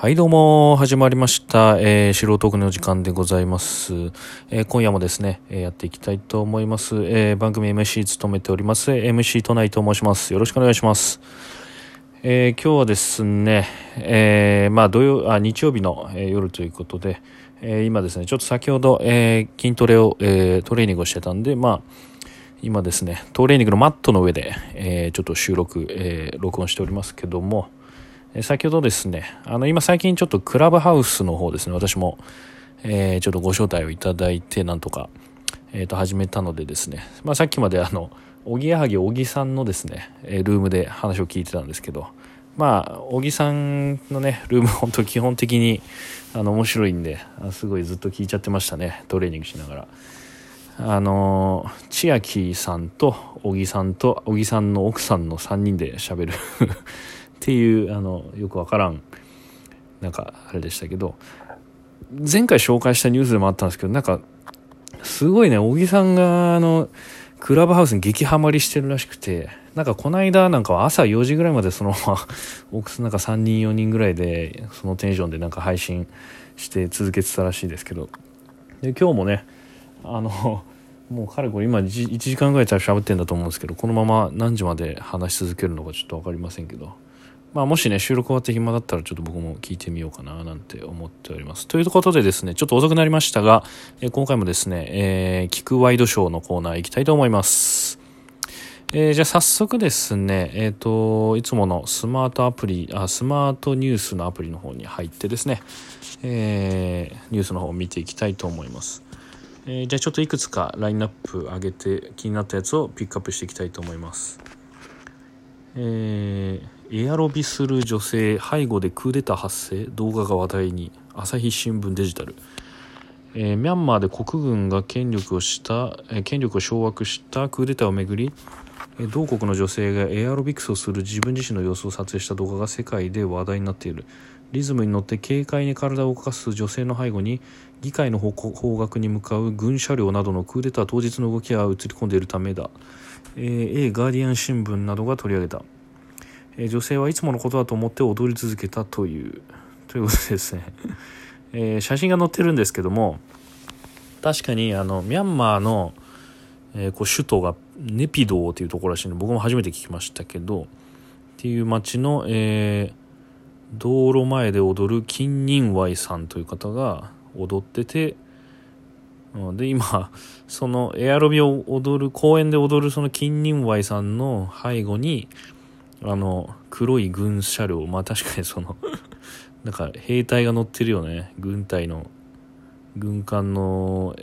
はい、どうも、始まりました。えー、素人トークの時間でございます。えー今夜もですね、えーやっていきたいと思います。えー番組 MC 務めております、MC 都内と申します。よろしくお願いします。えー今日はですね、えーまあ土曜、あ、日曜日の、えー夜ということで、えー今ですね、ちょっと先ほど、えー筋トレを、えートレーニングをしてたんで、まあ、今ですね、トレーニングのマットの上で、えーちょっと収録、えー録音しておりますけども、先ほどですね、あの、今最近ちょっとクラブハウスの方ですね、私も、えーちょっとご招待をいただいて、なんとか、えっ、と、始めたのでですね、まあさっきまであの、おぎやはぎ小木さんのですね、ルームで話を聞いてたんですけど、まあ、小木さんのね、ルーム本当基本的に、あの、面白いんで、すごいずっと聞いちゃってましたね、トレーニングしながら。あの千秋さんと小木さんと小木さんの奥さんの3人で喋る っていうあのよくわからんなんかあれでしたけど前回紹介したニュースでもあったんですけどなんかすごいね小木さんがあのクラブハウスに激ハマりしてるらしくてなんかこの間なんかは朝4時ぐらいまでそのまま奥さんなんか3人4人ぐらいでそのテンションでなんか配信して続けてたらしいですけどで今日もねあのもうかれこれ今1時間ぐらい多分喋ってんだと思うんですけどこのまま何時まで話し続けるのかちょっと分かりませんけど。まあもしね収録終わって暇だったらちょっと僕も聞いてみようかななんて思っておりますということでですねちょっと遅くなりましたが、えー今回もですね、えー聞くワイドショーのコーナー行きたいと思いますえーじゃあ早速ですね、えっ、と、いつものスマートアプリ、あ、スマートニュースのアプリの方に入ってですね、えーニュースの方を見ていきたいと思います。えーじゃあちょっといくつかラインナップ上げて気になったやつをピックアップしていきたいと思います。えーエアロビする女性背後でクーデター発生？動画が話題に。朝日新聞デジタル、えーミャンマーで国軍が権力をした、えー権力を掌握したクーデターをめぐりえー同国の女性がエアロビクスをする自分自身の様子を撮影した動画が世界で話題になっている。リズムに乗って軽快に体を動かす女性の背後に議会の方向方角に向かう軍車両などのクーデター当日の動きが映り込んでいるためだ、えー、A ガーディアン新聞などが取り上げた、え女性はいつものことだと思って踊り続けたという。ということですね、え写真が載ってるんですけども確かにあのミャンマーの、えこう首都がネピドーというところらしいので僕も初めて聞きましたけどっていう町の、えー道路前で踊る金仁ワイさんという方が踊っててで今そのエアロビを踊る公園で踊るその金仁ワイさんの背後にあの黒い軍車両。まあ確かにその なんか兵隊が乗ってるよね。軍隊の軍艦の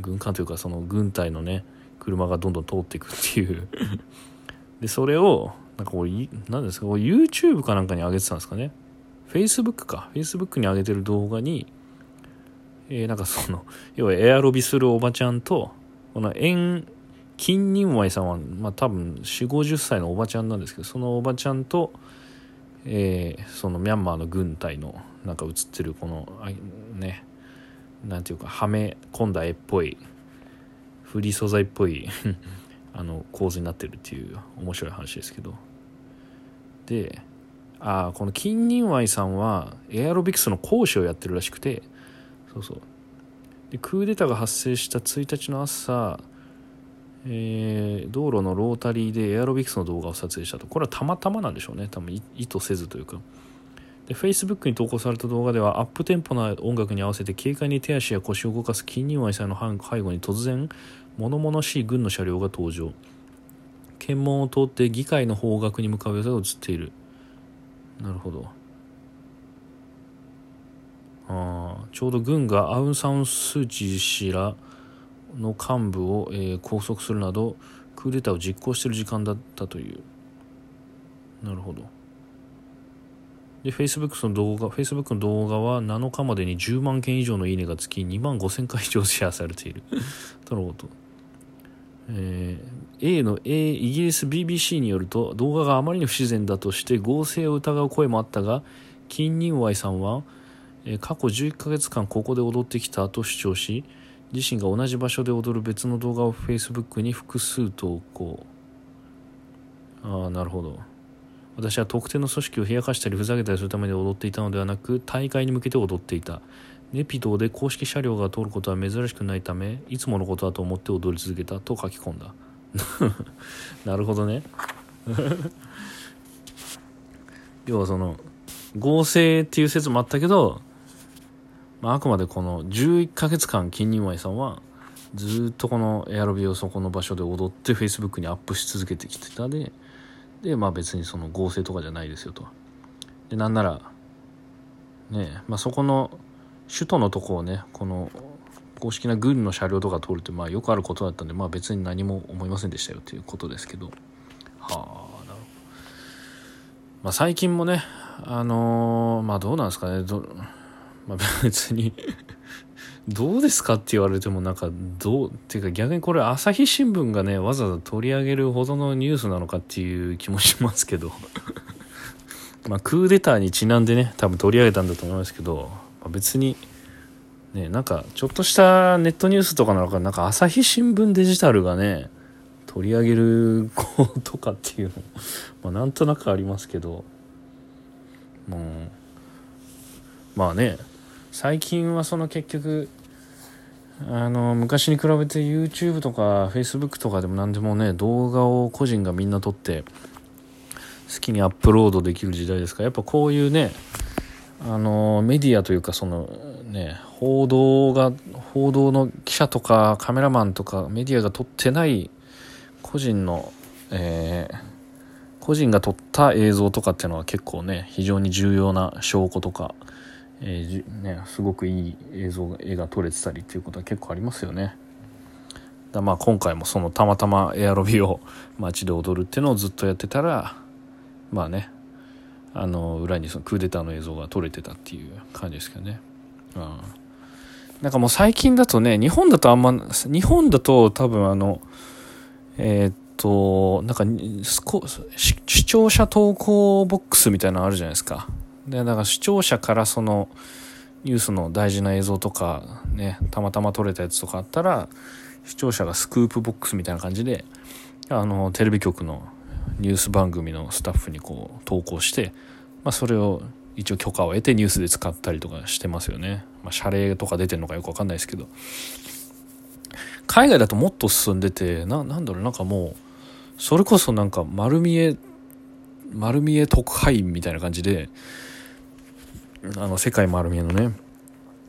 軍艦というかその軍隊のね車がどんどん通っていくっていう。でそれをなんかこれい何ですかこれ YouTube かなんかに上げてたんですかね。Facebook か。Facebook に上げてる動画にえーなんかその要はエアロビするおばちゃんとこの円金仁ワイさんは、まあ、多分4 5 0歳のおばちゃんなんですけどそのおばちゃんと、えーそのミャンマーの軍隊のなんか映ってるこのあねなんていうかはめ込んだ絵っぽいフリー素材っぽい あの構図になってるっていう面白い話ですけど。であこの金仁ワイさんはエアロビクスの講師をやってるらしくてそうそう。でクーデターが発生した1日の朝、えー道路のロータリーでエアロビクスの動画を撮影したと。これはたまたまなんでしょうね。多分意図せずというか。で Facebook に投稿された動画ではアップテンポな音楽に合わせて軽快に手足や腰を動かす金仁ワイさんの背後に突然物々しい軍の車両が登場。検問を通って議会の方角に向かう様子が映っている。なるほど。あーちょうど軍がアウン・サウン・スー・チー氏らの幹部を、えー拘束するなどクーデターを実行している時間だったという。なるほど。で Facebook の動画 Facebook の動画は7日までに10万件以上のいいねがつき2万5000回以上シェアされている。とのこと。えー A の A イギリス BBC によると動画があまりに不自然だとして合成を疑う声もあったが金仁ワイさんは、えー過去11ヶ月間ここで踊ってきたと主張し自身が同じ場所で踊る別の動画を Facebook に複数投稿。ああなるほど。私は特定の組織を冷やかしたりふざけたりするために踊っていたのではなく大会に向けて踊っていた。ネピドーで公式車両が通ることは珍しくないためいつものことだと思って踊り続けた。と書き込んだ。なるほどね。要はその合成っていう説もあったけど、まあ、あくまでこの11ヶ月間金仁舞さんはずっとこのエアロビをそこの場所で踊って Facebook にアップし続けてきてたででまあ別にその合成とかじゃないですよと。でなんならねまあそこの首都のとこをねこの公式な軍の車両とか通るってまあよくあることだったんでまあ別に何も思いませんでしたよということですけど。はあなるほど。まあ最近もねあのー、まあどうなんですかねど、まあ、別にどうですかって言われてもなんかどうっていうか逆にこれ朝日新聞がねわざわざ取り上げるほどのニュースなのかっていう気もしますけど。まあクーデターにちなんでね多分取り上げたんだと思いますけど、まあ、別にねなんかちょっとしたネットニュースとかなのかなんか朝日新聞デジタルがね取り上げることかっていうのまあなんとなくありますけど。もうまあね最近はその結局あの昔に比べて YouTube とか Facebook とかでも何でもね動画を個人がみんな撮って好きにアップロードできる時代ですからやっぱこういうねあのメディアというかそのね報道が報道の記者とかカメラマンとかメディアが撮ってない個人の、えー、個人が撮った映像とかっていうのは結構ね非常に重要な証拠とかえー、ね、すごくいい映像絵が撮れてたりっていうことは結構ありますよね。だまあ今回もそのたまたまエアロビを街で踊るっていうのをずっとやってたらまあねあの裏にそのクーデターの映像が撮れてたっていう感じですけどね。うん、なんかもう最近だとね日本だとあんま日本だと多分あのえー、っとなんか視聴者投稿ボックスみたいなのあるじゃないですか。で、だから視聴者からそのニュースの大事な映像とかね、たまたま撮れたやつとかあったら、視聴者がスクープボックスみたいな感じで、あの、テレビ局のニュース番組のスタッフにこう投稿して、まあそれを一応許可を得てニュースで使ったりとかしてますよね。まあ謝礼とか出てるのかよくわかんないですけど。海外だともっと進んでて、な、なんだろう、なんかもう、それこそなんか丸見え、丸見え特派員みたいな感じで、あの世界丸見えのね。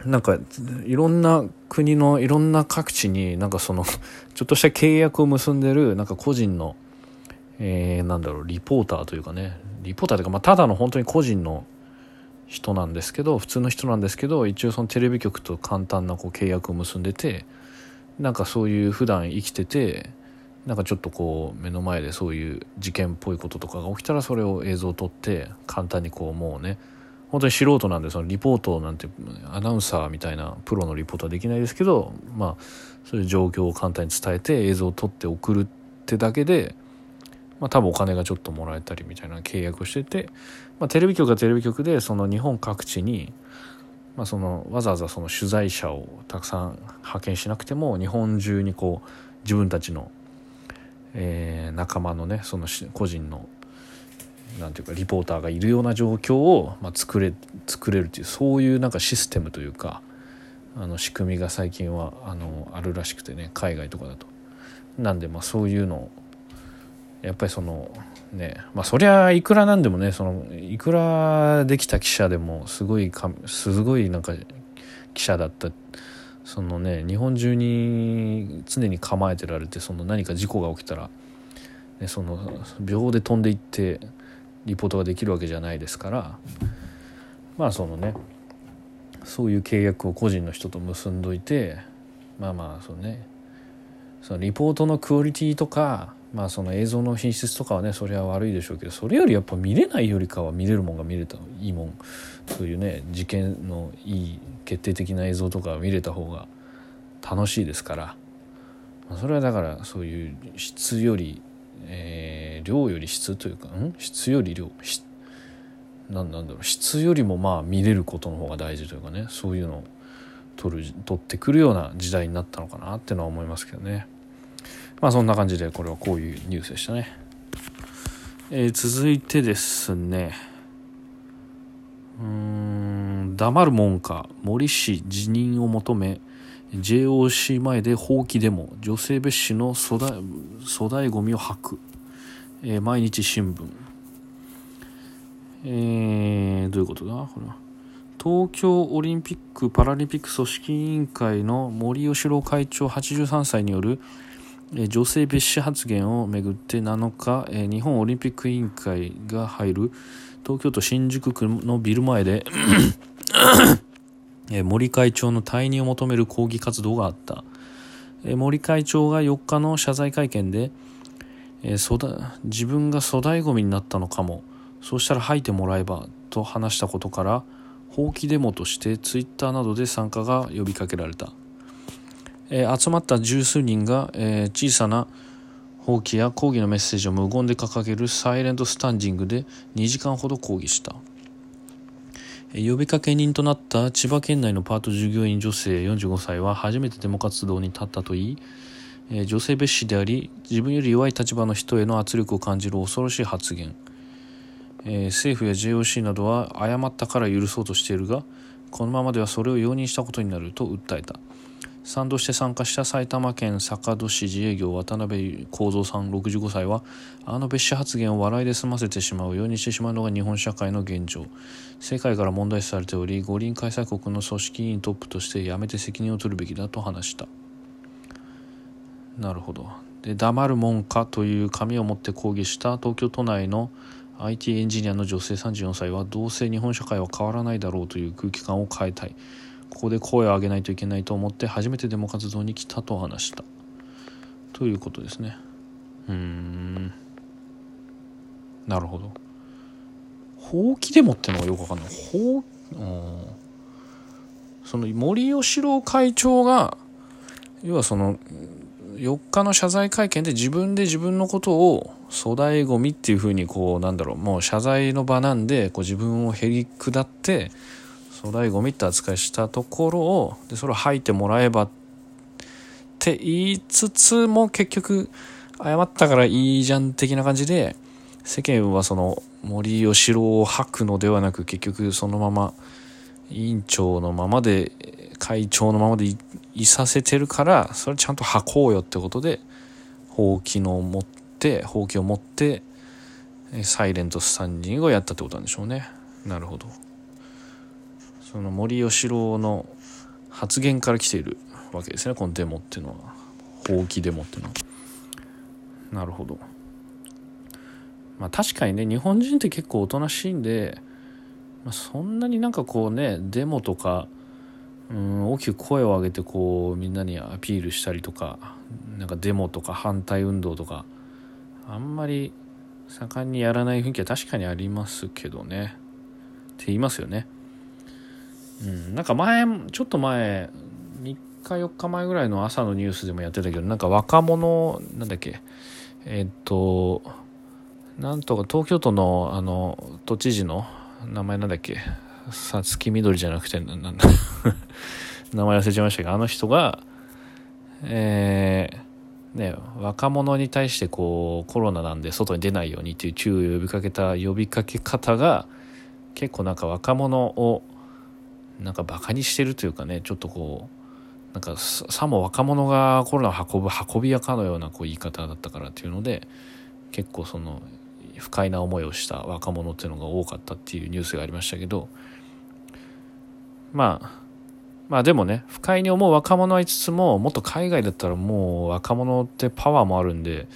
なんかいろんな国のいろんな各地になんかその ちょっとした契約を結んでるなんか個人の、えー、なんだろうリポーターというかね。リポーターというか、まあ、ただの本当に個人の人なんですけど普通の人なんですけど一応そのテレビ局と簡単なこう契約を結んでてなんかそういう普段生きててなんかちょっとこう目の前でそういう事件っぽいこととかが起きたらそれを映像を撮って簡単にこうもうね本当に素人なんでそのリポートなんてアナウンサーみたいなプロのリポートはできないですけどまあそういう状況を簡単に伝えて映像を撮って送るってだけでまあ多分お金がちょっともらえたりみたいな契約をしてて、まあ、テレビ局はテレビ局でその日本各地に、まあ、そのわざわざその取材者をたくさん派遣しなくても日本中にこう自分たちの、えー、仲間のねその個人のなんていうかリポーターがいるような状況を、まあ、作れ作れるというそういうなんかシステムというかあの仕組みが最近はあのあるらしくてね海外とかだと。なんでまあそういうのをやっぱりそのねまあそりゃいくらなんでもねそのいくらできた記者でもすごいかすごいなんか記者だったそのね日本中に常に構えてられてその何か事故が起きたら、ね、その秒で飛んでいってリポートができるわけじゃないですからまあそのねそういう契約を個人の人と結んどいてまあまあそうねそのリポートのクオリティとかまあその映像の品質とかはねそれは悪いでしょうけどそれよりやっぱ見れないよりかは見れるもんが見れたいいもんそういうね事件のいい決定的な映像とか見れた方が楽しいですからそれはだからそういう質よりえー、量より質というかん？質より量。なんなんだろう。質よりもまあ見れることの方が大事というかね。そういうのを取る取ってくるような時代になったのかなってのは思いますけどね。まあそんな感じでこれはこういうニュースでしたね。えー、続いてですね。うん黙るもんか。森氏辞任を求め JOC 前で放棄デモ女性蔑視の粗大粗大ごみを吐く、えー、毎日新聞。えー、どういうことだ？これは東京オリンピック・パラリンピック組織委員会の森喜朗会長83歳による女性蔑視発言をめぐって7日日本オリンピック委員会が入る東京都新宿区のビル前で 森会長の退任を求める抗議活動があった。森会長が4日の謝罪会見で自分が粗大ごみになったのかも。そうしたら吐いてもらえばと話したことから放棄デモとしてツイッターなどで参加が呼びかけられた、えー、集まった十数人が、えー、小さな放棄や抗議のメッセージを無言で掲げるサイレントスタンディングで2時間ほど抗議した、呼びかけ人となった千葉県内のパート従業員女性45歳は初めてデモ活動に立ったといいえ女性蔑視であり自分より弱い立場の人への圧力を感じる恐ろしい発言。え、政府や JOC などは誤ったから許そうとしているがこのままではそれを容認したことになると訴えた。賛同して参加した埼玉県坂戸市自営業渡辺幸三さん65歳はあの別紙発言を笑いで済ませてしまうようにしてしまうのが日本社会の現状。世界から問題視されており五輪開催国の組織委員トップとしてやめて責任を取るべきだと話した。なるほど。で黙るもんかという紙を持って抗議した東京都内の IT エンジニアの女性34歳はどうせ日本社会は変わらないだろうという空気感を変えたい。ここで声を上げないといけないと思って初めてデモ活動に来たと話した。ということですね。うん。なるほど。放棄デモってのがよくわかんない。放その森喜朗会長が要はその4日の謝罪会見で自分で自分のことを粗大ごみっていうふうにこうなんだろうもう謝罪の場なんでこう自分をへり下って粗大ごみって扱いしたところをでそれを吐いてもらえばって言いつつも結局謝ったからいいじゃん的な感じで世間はその森喜朗を吐くのではなく結局そのまま委員長のままで会長のままでいさせてるからそれちゃんと吐こうよってことでほうきの持ってほうきを持ってサイレントスタンディングをやったってことなんでしょうね。なるほど。その森喜朗の発言から来ているわけですね。このデモっていうのは。ほうきデモっていうのは。なるほど。まあ確かにね日本人って結構おとなしいんで、まあ、そんなになんかこうねデモとかうん大きく声を上げてこうみんなにアピールしたりとかなんかデモとか反対運動とかあんまり盛んにやらない雰囲気は確かにありますけどね。って言いますよね。うんなんか前ちょっと前3日4日前ぐらいの朝のニュースでもやってたけどなんか若者なんだっけえっとなんとか東京都のあの都知事の名前なんだっけさつきみどりじゃなくて、なんだ、名前忘れちゃいましたけど、あの人が、えー、ね、若者に対してこう、コロナなんで外に出ないようにっていう注意を呼びかけた呼びかけ方が、結構なんか若者を、なんかバカにしてるというかね、ちょっとこう、なんかさも若者がコロナを運ぶ運び屋かのようなこう言い方だったからっていうので結構その不快な思いをした若者っていうのが多かったっていうニュースがありましたけどまあ、まあでもね、不快に思う若者はいつつも、もっと海外だったらもう若者ってパワーもあるんで、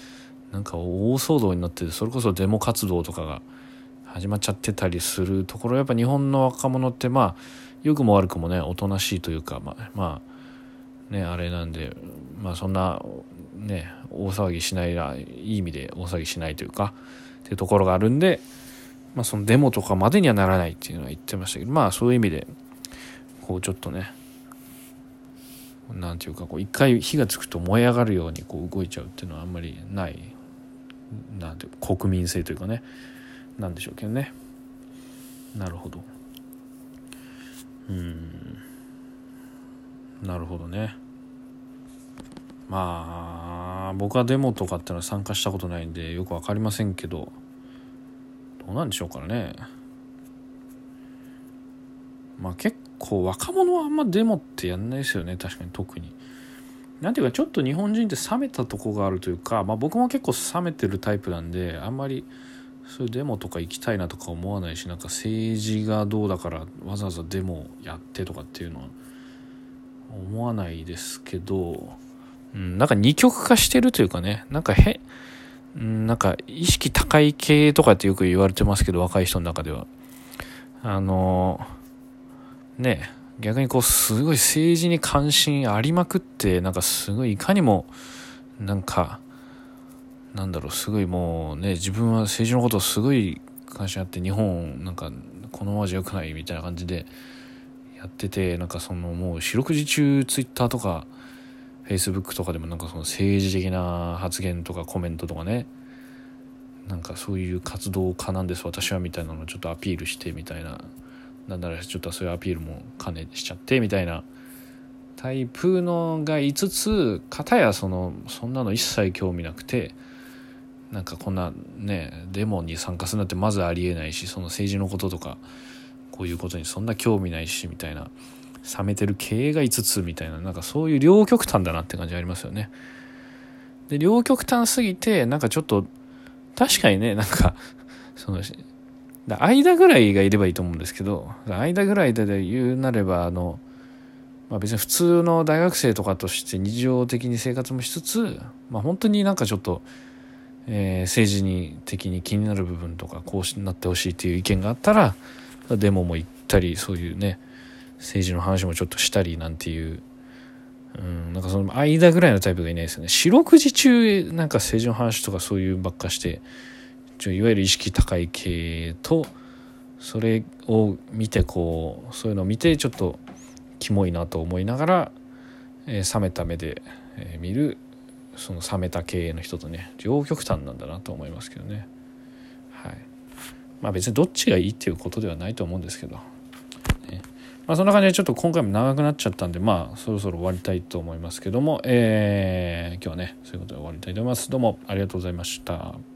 なんか大騒動になってそれこそデモ活動とかが始まっちゃってたりするところ、やっぱ日本の若者ってまあ、良くも悪くもね、おとなしいというか、まあ、まあ、ね、あれなんで、まあそんな、ね、大騒ぎしない、いい意味で大騒ぎしないというか、っていうところがあるんで、まあそのデモとかまでにはならないっていうのは言ってましたけど、まあそういう意味で、こうちょっとねなんていうかこう一回火がつくと燃え上がるようにこう動いちゃうっていうのはあんまりないなんて国民性というかねなんでしょうけどね。なるほど。うん。なるほどね。まあ僕はデモとかってのは参加したことないんでよく分かりませんけどどうなんでしょうからね。まあ結構若者はあんまデモってやんないですよね。確かに特に。なんていうかちょっと日本人って冷めたとこがあるというか、まあ、僕も結構冷めてるタイプなんであんまりそういうデモとか行きたいなとか思わないしなんか政治がどうだからわざわざデモやってとかっていうのは思わないですけど、うん、なんか二極化してるというかねなんかへ、うん、なんか意識高い系とかってよく言われてますけど若い人の中では。あのね逆にこうすごい政治に関心ありまくってなんかすごいいかにもなんかなんだろうすごいもうね自分は政治のことすごい関心あって日本なんかこのままじゃよくないみたいな感じでやっててなんかそのもう四六時中ツイッターとかフェイスブックとかでもなんかその政治的な発言とかコメントとかねなんかそういう活動家なんです私はみたいなのをちょっとアピールしてみたいななんならちょっとそういうアピールも兼ねしちゃってみたいなタイプのが5つ片やそのそんなの一切興味なくてなんかこんなねデモに参加するなんてまずありえないしその政治のこととかこういうことにそんな興味ないしみたいな冷めてる経営が5つみたいななんかそういう両極端だなって感じありますよね。で両極端すぎてなんかちょっと確かにねなんかその間ぐらいがいればいいと思うんですけど間ぐらいで言うなればあの、まあ、別に普通の大学生とかとして日常的に生活もしつつ、まあ、本当になんかちょっと、えー、政治に的に気になる部分とかこうなってほしいっていう意見があったらデモも行ったりそういうね政治の話もちょっとしたりなんていううんなんかその間ぐらいのタイプがいないですよね。四六時中なんか政治の話とかそういうばっかしていわゆる意識高い系とそれを見てこうそういうのを見てちょっとキモいなと思いながら、えー、冷めた目で、えー、見るその冷めた経営の人とね両極端なんだなと思いますけどね。はい。まあ別にどっちがいいっていうことではないと思うんですけど、ね、まあそんな感じでちょっと今回も長くなっちゃったんでまあそろそろ終わりたいと思いますけども、えー、今日はねそういうことで終わりたいと思います。どうもありがとうございました。